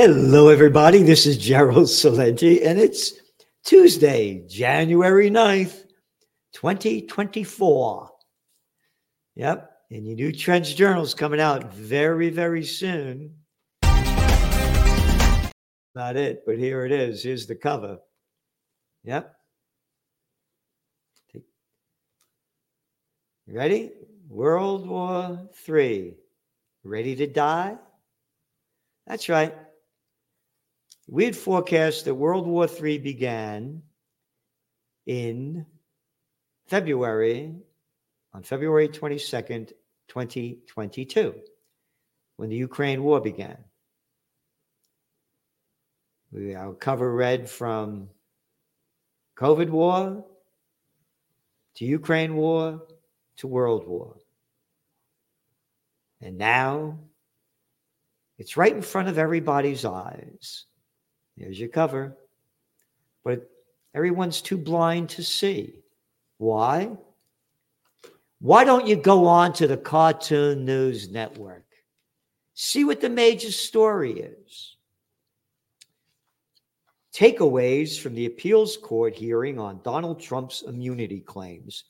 Hello, everybody. This is Gerald Celente, and it's Tuesday, January 9th, 2024. Yep. And your new Trends Journal is coming out very, very soon. Not it, but here it is. Here's the cover. Yep. Ready? World War III. Ready to die? That's right. We had forecast that World War III began in February, on February 22nd, 2022, when the Ukraine war began. We, our cover read from COVID war to Ukraine war to World War. And now it's right in front of everybody's eyes. There's your cover. But everyone's too blind to see. Why? Why don't you go on to the Cartoon News Network? See what the major story is. Takeaways from the appeals court hearing on Donald Trump's immunity claims.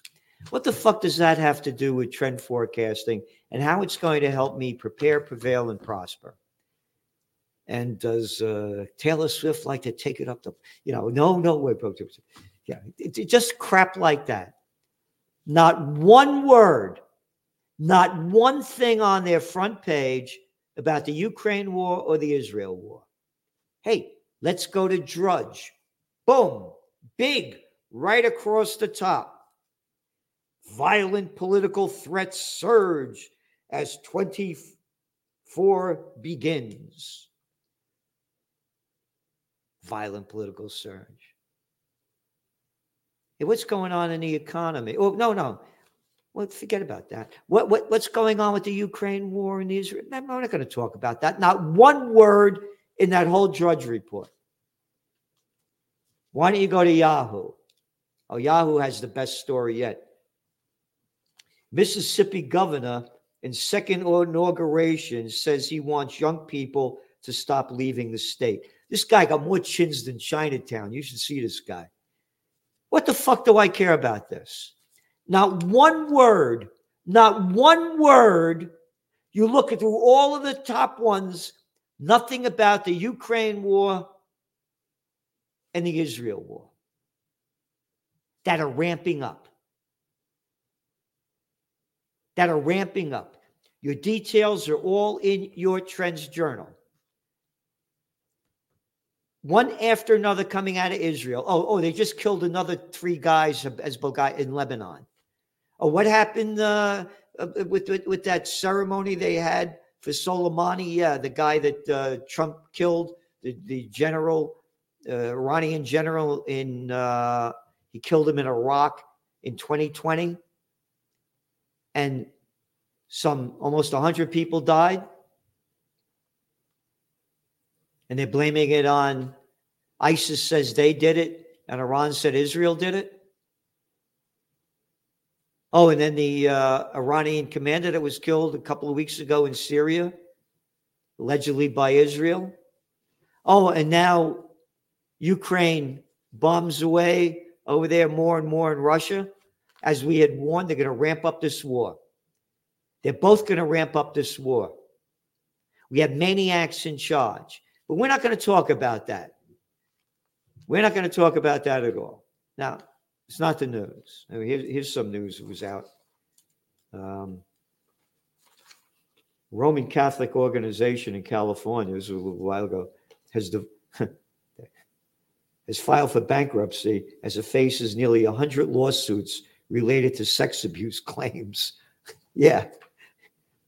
What the fuck does that have to do with trend forecasting and how it's going to help me prepare, prevail, and prosper? And does uh, Taylor Swift like to take it up the, you know, no, no, way, wait, yeah, it, it just crap like that. Not one word, not one thing on their front page about the Ukraine war or the Israel war. Hey, let's go to Drudge. Boom, big, right across the top. Violent political threats surge as 24 begins. Violent political surge. Hey, what's going on in the economy? Oh, no, no. Well, forget about that. What, what, what's going on with the Ukraine war and Israel? I'm not going to talk about that. Not one word in that whole Drudge report. Why don't you go to Yahoo? Oh, Yahoo has the best story yet. Mississippi governor in second inauguration says he wants young people to stop leaving the state. This guy got more chins than Chinatown. You should see this guy. What the fuck do I care about this? Not one word, not one word. You look through all of the top ones, nothing about the Ukraine war and the Israel war that are ramping up that are ramping up. Your details are all in your trends journal. One after another coming out of Israel. Oh, oh, they just killed another three guys as guy in Lebanon. Oh, what happened uh, uh, with, with, with that ceremony they had for Soleimani? Yeah, the guy that uh, Trump killed, the the general, uh, Iranian general in uh, he killed him in Iraq in 2020 and some almost 100 people died. And they're blaming it on ISIS says they did it, and Iran said Israel did it. Oh, and then the uh, Iranian commander that was killed a couple of weeks ago in Syria, allegedly by Israel. Oh, and now Ukraine bombs away over there more and more in Russia. As we had warned, they're going to ramp up this war. They're both going to ramp up this war. We have maniacs in charge, but we're not going to talk about that. We're not going to talk about that at all. Now, it's not the news. I mean, here, here's some news that was out. Um, Roman Catholic organization in California, this was a little while ago, has the has filed for bankruptcy as it faces nearly 100 lawsuits related to sex abuse claims. yeah,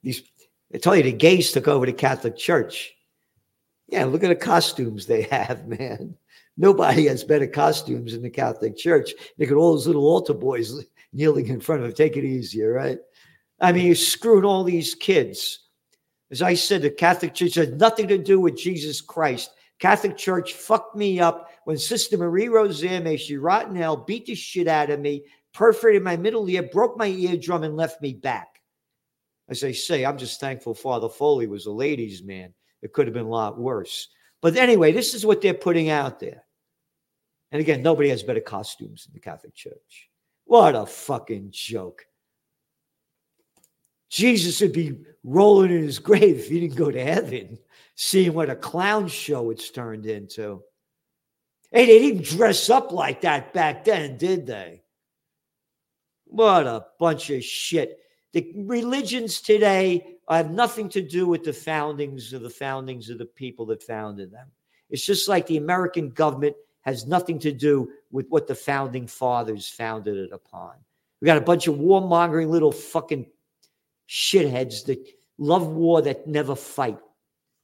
these I tell you the gays took over the Catholic Church. Yeah, look at the costumes they have, man. Nobody has better costumes in the Catholic Church. Look at all those little altar boys kneeling in front of them. Take it easy, right? I mean, you're screwing all these kids. As I said, the Catholic Church has nothing to do with Jesus Christ. Catholic Church fucked me up when Sister Marie Rosaire, may she rot in hell, beat the shit out of me, perforated my middle ear, broke my eardrum, and left me back. As I say, I'm just thankful Father Foley was a ladies' man. It could have been a lot worse. But anyway, this is what they're putting out there. And again, nobody has better costumes in the Catholic Church. What a fucking joke. Jesus would be rolling in his grave if he didn't go to heaven, seeing what a clown show it's turned into. Hey, they didn't dress up like that back then, did they? What a bunch of shit. The religions today have nothing to do with the foundings of the foundings of the people that founded them. It's just like the American government has nothing to do with what the founding fathers founded it upon. We got a bunch of warmongering little fucking shitheads that love war that never fight.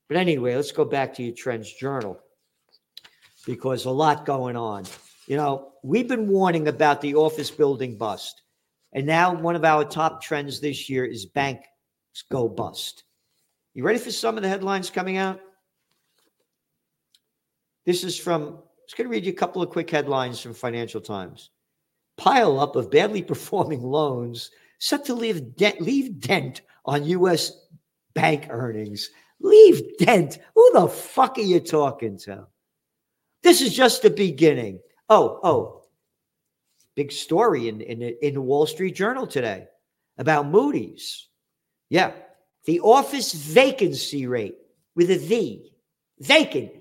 But anyway, let's go back to your trends journal because a lot going on. You know, we've been warning about the office building bust. And now one of our top trends this year is banks go bust. You ready for some of the headlines coming out? This is from, just going to read you a couple of quick headlines from Financial Times. Pile up of badly performing loans set to leave dent, leave dent on U.S. bank earnings. Leave dent. Who the fuck are you talking to? This is just the beginning. Oh, oh, big story in, in, in the Wall Street Journal today about Moody's. Yeah, the office vacancy rate with a V, vacant,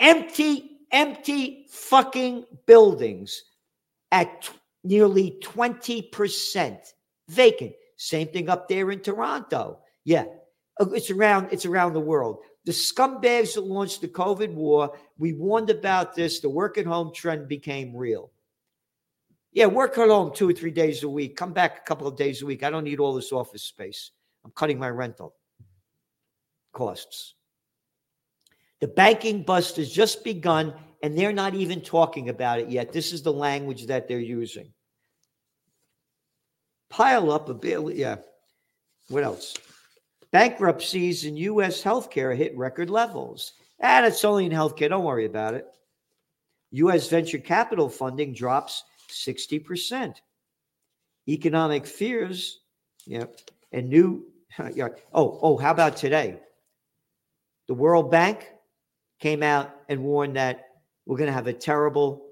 empty, empty fucking buildings at t- nearly 20% vacant. Same thing up there in Toronto. Yeah, uh, it's around. It's around the world. The scumbags that launched the COVID war. We warned about this. The work at home trend became real. Yeah, work at home two or three days a week. Come back a couple of days a week. I don't need all this office space. I'm cutting my rental costs. The banking bust has just begun, and they're not even talking about it yet. This is the language that they're using pile up a bill. Yeah. What else? Bankruptcies in U.S. healthcare hit record levels. Ah, and it's only in healthcare. Don't worry about it. U.S. venture capital funding drops 60%. Economic fears, yeah, and new. Oh, oh, how about today? The World Bank came out and warned that we're going to have a terrible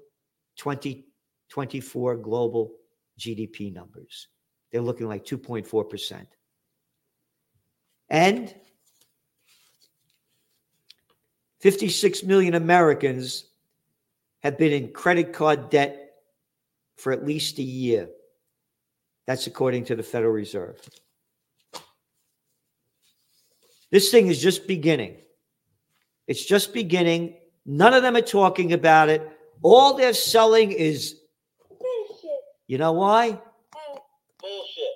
2024 global GDP numbers. They're looking like 2.4%. And 56 million Americans have been in credit card debt for at least a year. That's according to the Federal Reserve. This thing is just beginning. It's just beginning. None of them are talking about it. All they're selling is, bullshit. you know why? Bullshit.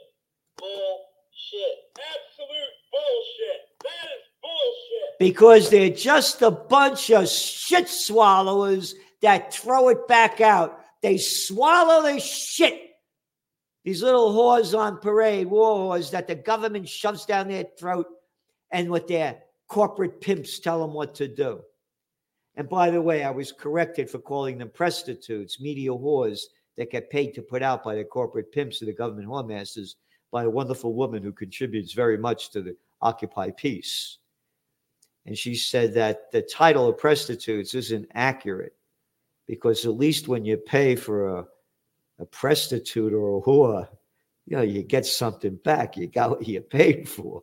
Bullshit. Absolute bullshit. That is bullshit. Because they're just a bunch of shit swallowers that throw it back out. They swallow the shit. These little whores on parade, war whores that the government shoves down their throat and with their corporate pimps tell them what to do. And by the way, I was corrected for calling them prostitutes, media whores that get paid to put out by the corporate pimps of the government whoremasters by a wonderful woman who contributes very much to the Occupy peace. And she said that the title of prostitutes isn't accurate because at least when you pay for a, a prostitute or a whore, you know, you get something back. You got what you paid for.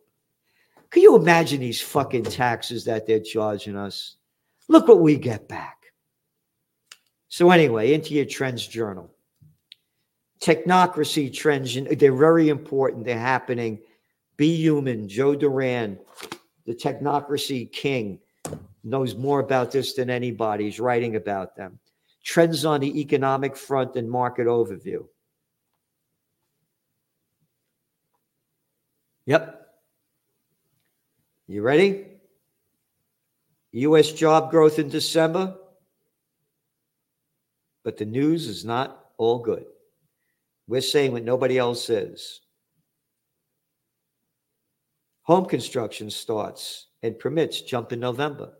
Can you imagine these fucking taxes that they're charging us? Look what we get back. So, anyway, into your trends journal. Technocracy trends, they're very important. They're happening. Be human. Joe Duran, the technocracy king, knows more about this than anybody. He's writing about them. Trends on the economic front and market overview. Yep. You ready? U.S. job growth in December. But the news is not all good. We're saying what nobody else is. Home construction starts and permits jump in November.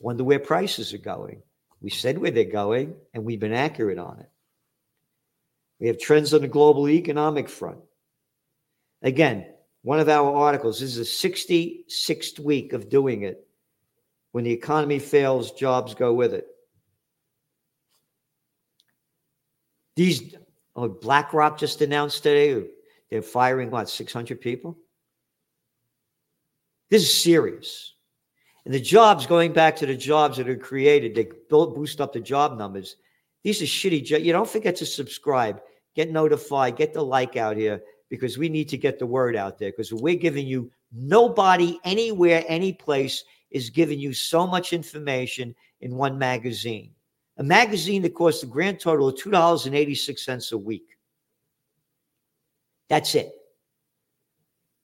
Wonder where prices are going. We said where they're going, and we've been accurate on it. We have trends on the global economic front. Again, one of our articles this is the 66th week of doing it. When the economy fails, jobs go with it. These oh, BlackRock just announced today they're firing what 600 people. This is serious. And the jobs, going back to the jobs that are created, they boost up the job numbers. These are shitty jobs. You don't forget to subscribe, get notified, get the like out here because we need to get the word out there because we're giving you nobody anywhere, any place is giving you so much information in one magazine. A magazine that costs a grand total of $2.86 a week. That's it.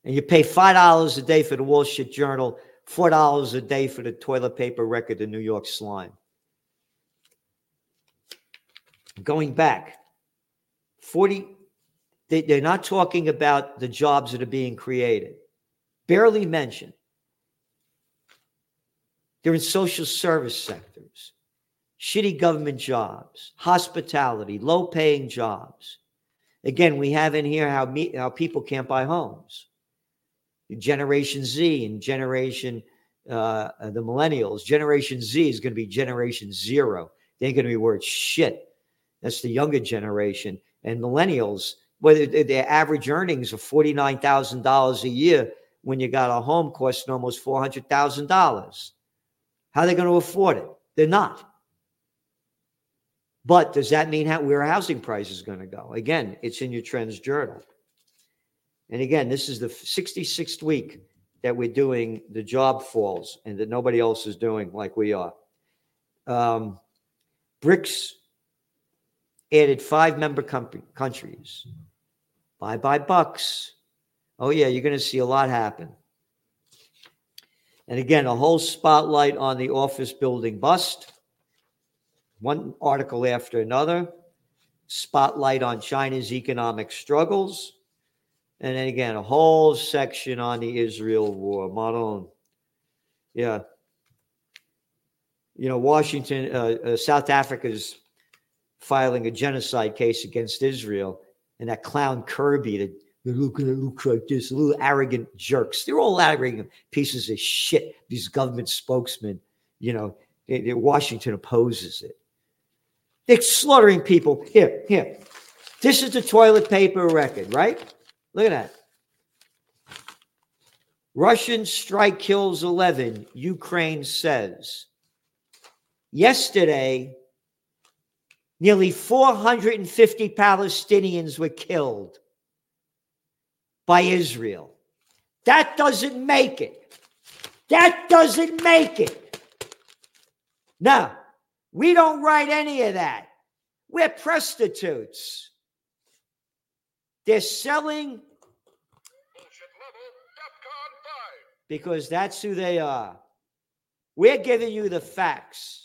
And you pay $5 a day for the Wall Street Journal, $4 a day for the toilet paper record, the New York Slime. Going back, 40, they, they're not talking about the jobs that are being created, barely mentioned. They're in social service sectors, shitty government jobs, hospitality, low paying jobs. Again, we have in here how, me, how people can't buy homes. Generation Z and Generation, uh, the millennials, Generation Z is going to be Generation Zero. They ain't going to be worth shit. That's the younger generation. And millennials, whether their average earnings are $49,000 a year when you got a home costing almost $400,000. How are they going to afford it? They're not. But does that mean how, where housing price is going to go? Again, it's in your trends journal. And again, this is the 66th week that we're doing the job falls and that nobody else is doing like we are. Um, BRICS added five member com- countries. Bye bye, Bucks. Oh, yeah, you're going to see a lot happen. And again, a whole spotlight on the office building bust one article after another, spotlight on China's economic struggles, and then again, a whole section on the Israel war. Maron. Yeah. You know, Washington, uh, uh, South Africa's filing a genocide case against Israel, and that clown Kirby, that they're looking at look like this, little arrogant jerks. They're all arrogant pieces of shit. These government spokesmen, you know, Washington opposes it. They're slaughtering people. Here, here. This is the toilet paper record, right? Look at that. Russian strike kills 11, Ukraine says. Yesterday, nearly 450 Palestinians were killed by Israel. That doesn't make it. That doesn't make it. Now, we don't write any of that. We're prostitutes. They're selling because that's who they are. We're giving you the facts.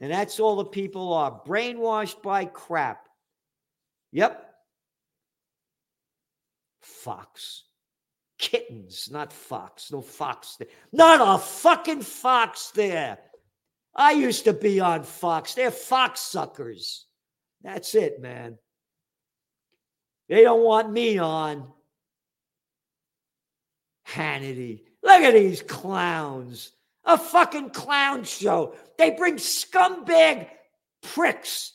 And that's all the people are brainwashed by crap. Yep. Fox. Kittens, not fox. No fox there. Not a fucking fox there. I used to be on Fox. They're Fox suckers. That's it, man. They don't want me on. Hannity. Look at these clowns. A fucking clown show. They bring scumbag pricks.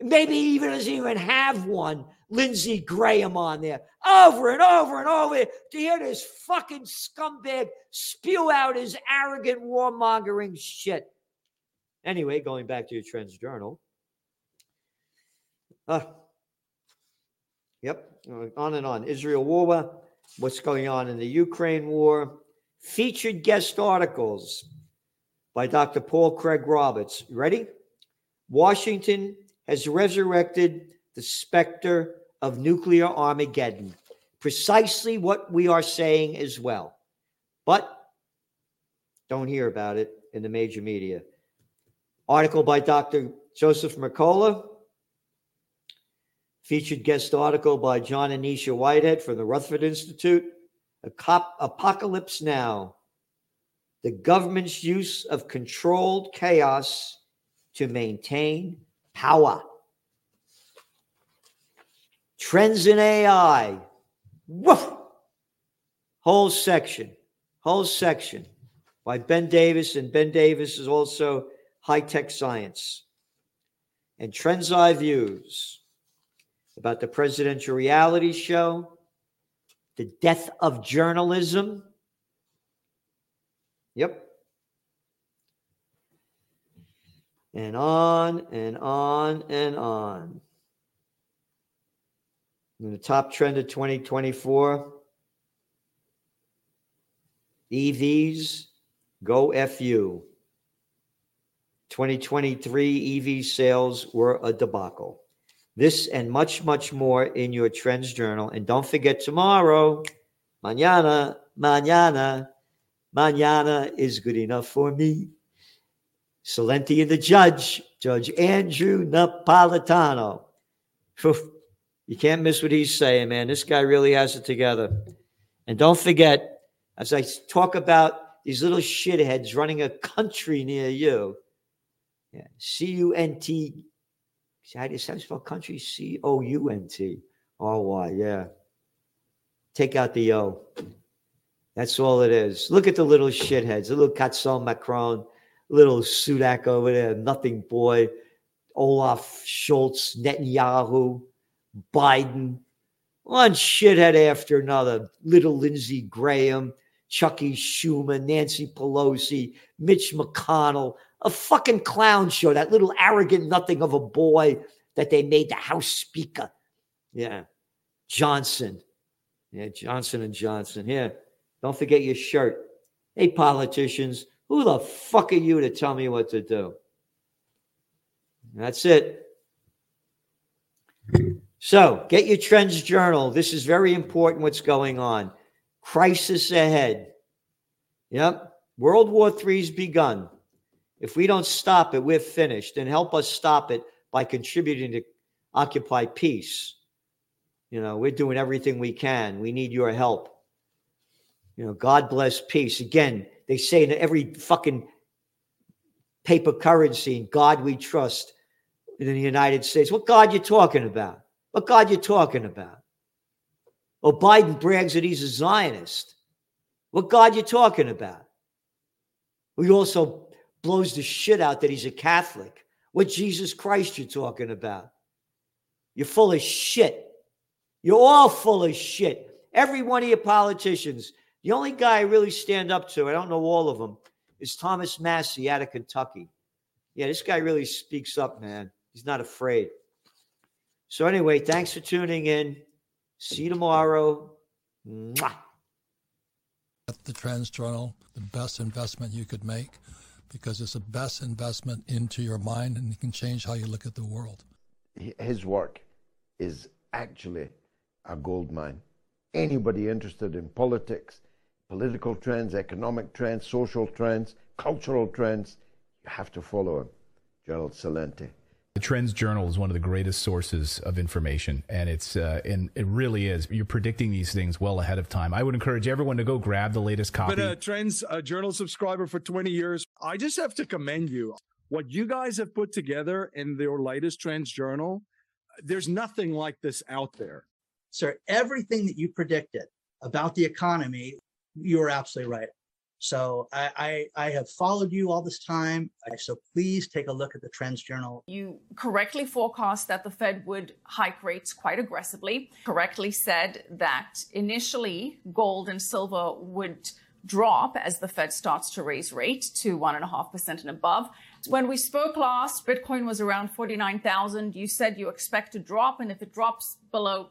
Maybe even doesn't even have one. Lindsey Graham on there over and over and over to hear this fucking scumbag spew out his arrogant warmongering shit. Anyway, going back to your Trends Journal. Uh, yep, on and on. Israel war, what's going on in the Ukraine war, featured guest articles by Dr. Paul Craig Roberts. Ready? Washington has resurrected the specter of nuclear Armageddon. Precisely what we are saying as well. But don't hear about it in the major media. Article by Dr. Joseph Mercola. Featured guest article by John and Nisha Whitehead from the Rutherford Institute. Cop- apocalypse Now. The government's use of controlled chaos to maintain power. Trends in AI. Woof. Whole section. Whole section by Ben Davis, and Ben Davis is also high tech science. And Trends Eye Views about the presidential reality show, the death of journalism. Yep. And on and on and on. The top trend of 2024 EVs, go FU. 2023 EV sales were a debacle. This and much, much more in your Trends Journal. And don't forget tomorrow, mañana, mañana, mañana is good enough for me. Celente and the judge, Judge Andrew Napolitano. You can't miss what he's saying, man. This guy really has it together. And don't forget, as I talk about these little shitheads running a country near you, yeah, C U N T. How do you spell country? C O U N T R Y. Yeah. Take out the O. That's all it is. Look at the little shitheads, the little Katson Macron, little Sunak over there, nothing boy, Olaf Scholz, Netanyahu. Biden, one shithead after another. Little Lindsey Graham, Chucky Schumer, Nancy Pelosi, Mitch McConnell, a fucking clown show. That little arrogant nothing of a boy that they made the House Speaker. Yeah. Johnson. Yeah, Johnson and Johnson. Here, don't forget your shirt. Hey, politicians, who the fuck are you to tell me what to do? That's it. So get your trends journal. This is very important what's going on. Crisis ahead. Yep. World War III's begun. If we don't stop it, we're finished. And help us stop it by contributing to Occupy Peace. You know, we're doing everything we can. We need your help. You know, God bless peace. Again, they say in every fucking paper currency, in God we trust in the United States. What God you talking about? What God you talking about? Oh, Biden brags that he's a Zionist. What God you talking about? We also blows the shit out that he's a Catholic. What Jesus Christ you're talking about? You're full of shit. You're all full of shit. Every one of your politicians. The only guy I really stand up to, I don't know all of them, is Thomas Massie out of Kentucky. Yeah, this guy really speaks up, man. He's not afraid. So, anyway, thanks for tuning in. See you tomorrow. Mwah. The Trends Journal, the best investment you could make because it's the best investment into your mind and it can change how you look at the world. His work is actually a gold mine. Anybody interested in politics, political trends, economic trends, social trends, cultural trends, you have to follow him. Gerald Celente. The Trends Journal is one of the greatest sources of information, and it's uh, and it really is. You're predicting these things well ahead of time. I would encourage everyone to go grab the latest copy. Been a Trends uh, Journal subscriber for 20 years. I just have to commend you. What you guys have put together in your latest Trends Journal, there's nothing like this out there. Sir, everything that you predicted about the economy, you were absolutely right. So I, I, I, have followed you all this time. So please take a look at the Trends Journal. You correctly forecast that the Fed would hike rates quite aggressively, correctly said that initially gold and silver would drop as the Fed starts to raise rate to 1.5% and above. When we spoke last, Bitcoin was around 49,000. You said you expect to drop, and if it drops below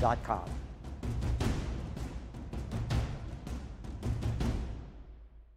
www.thebusinessmindset.com.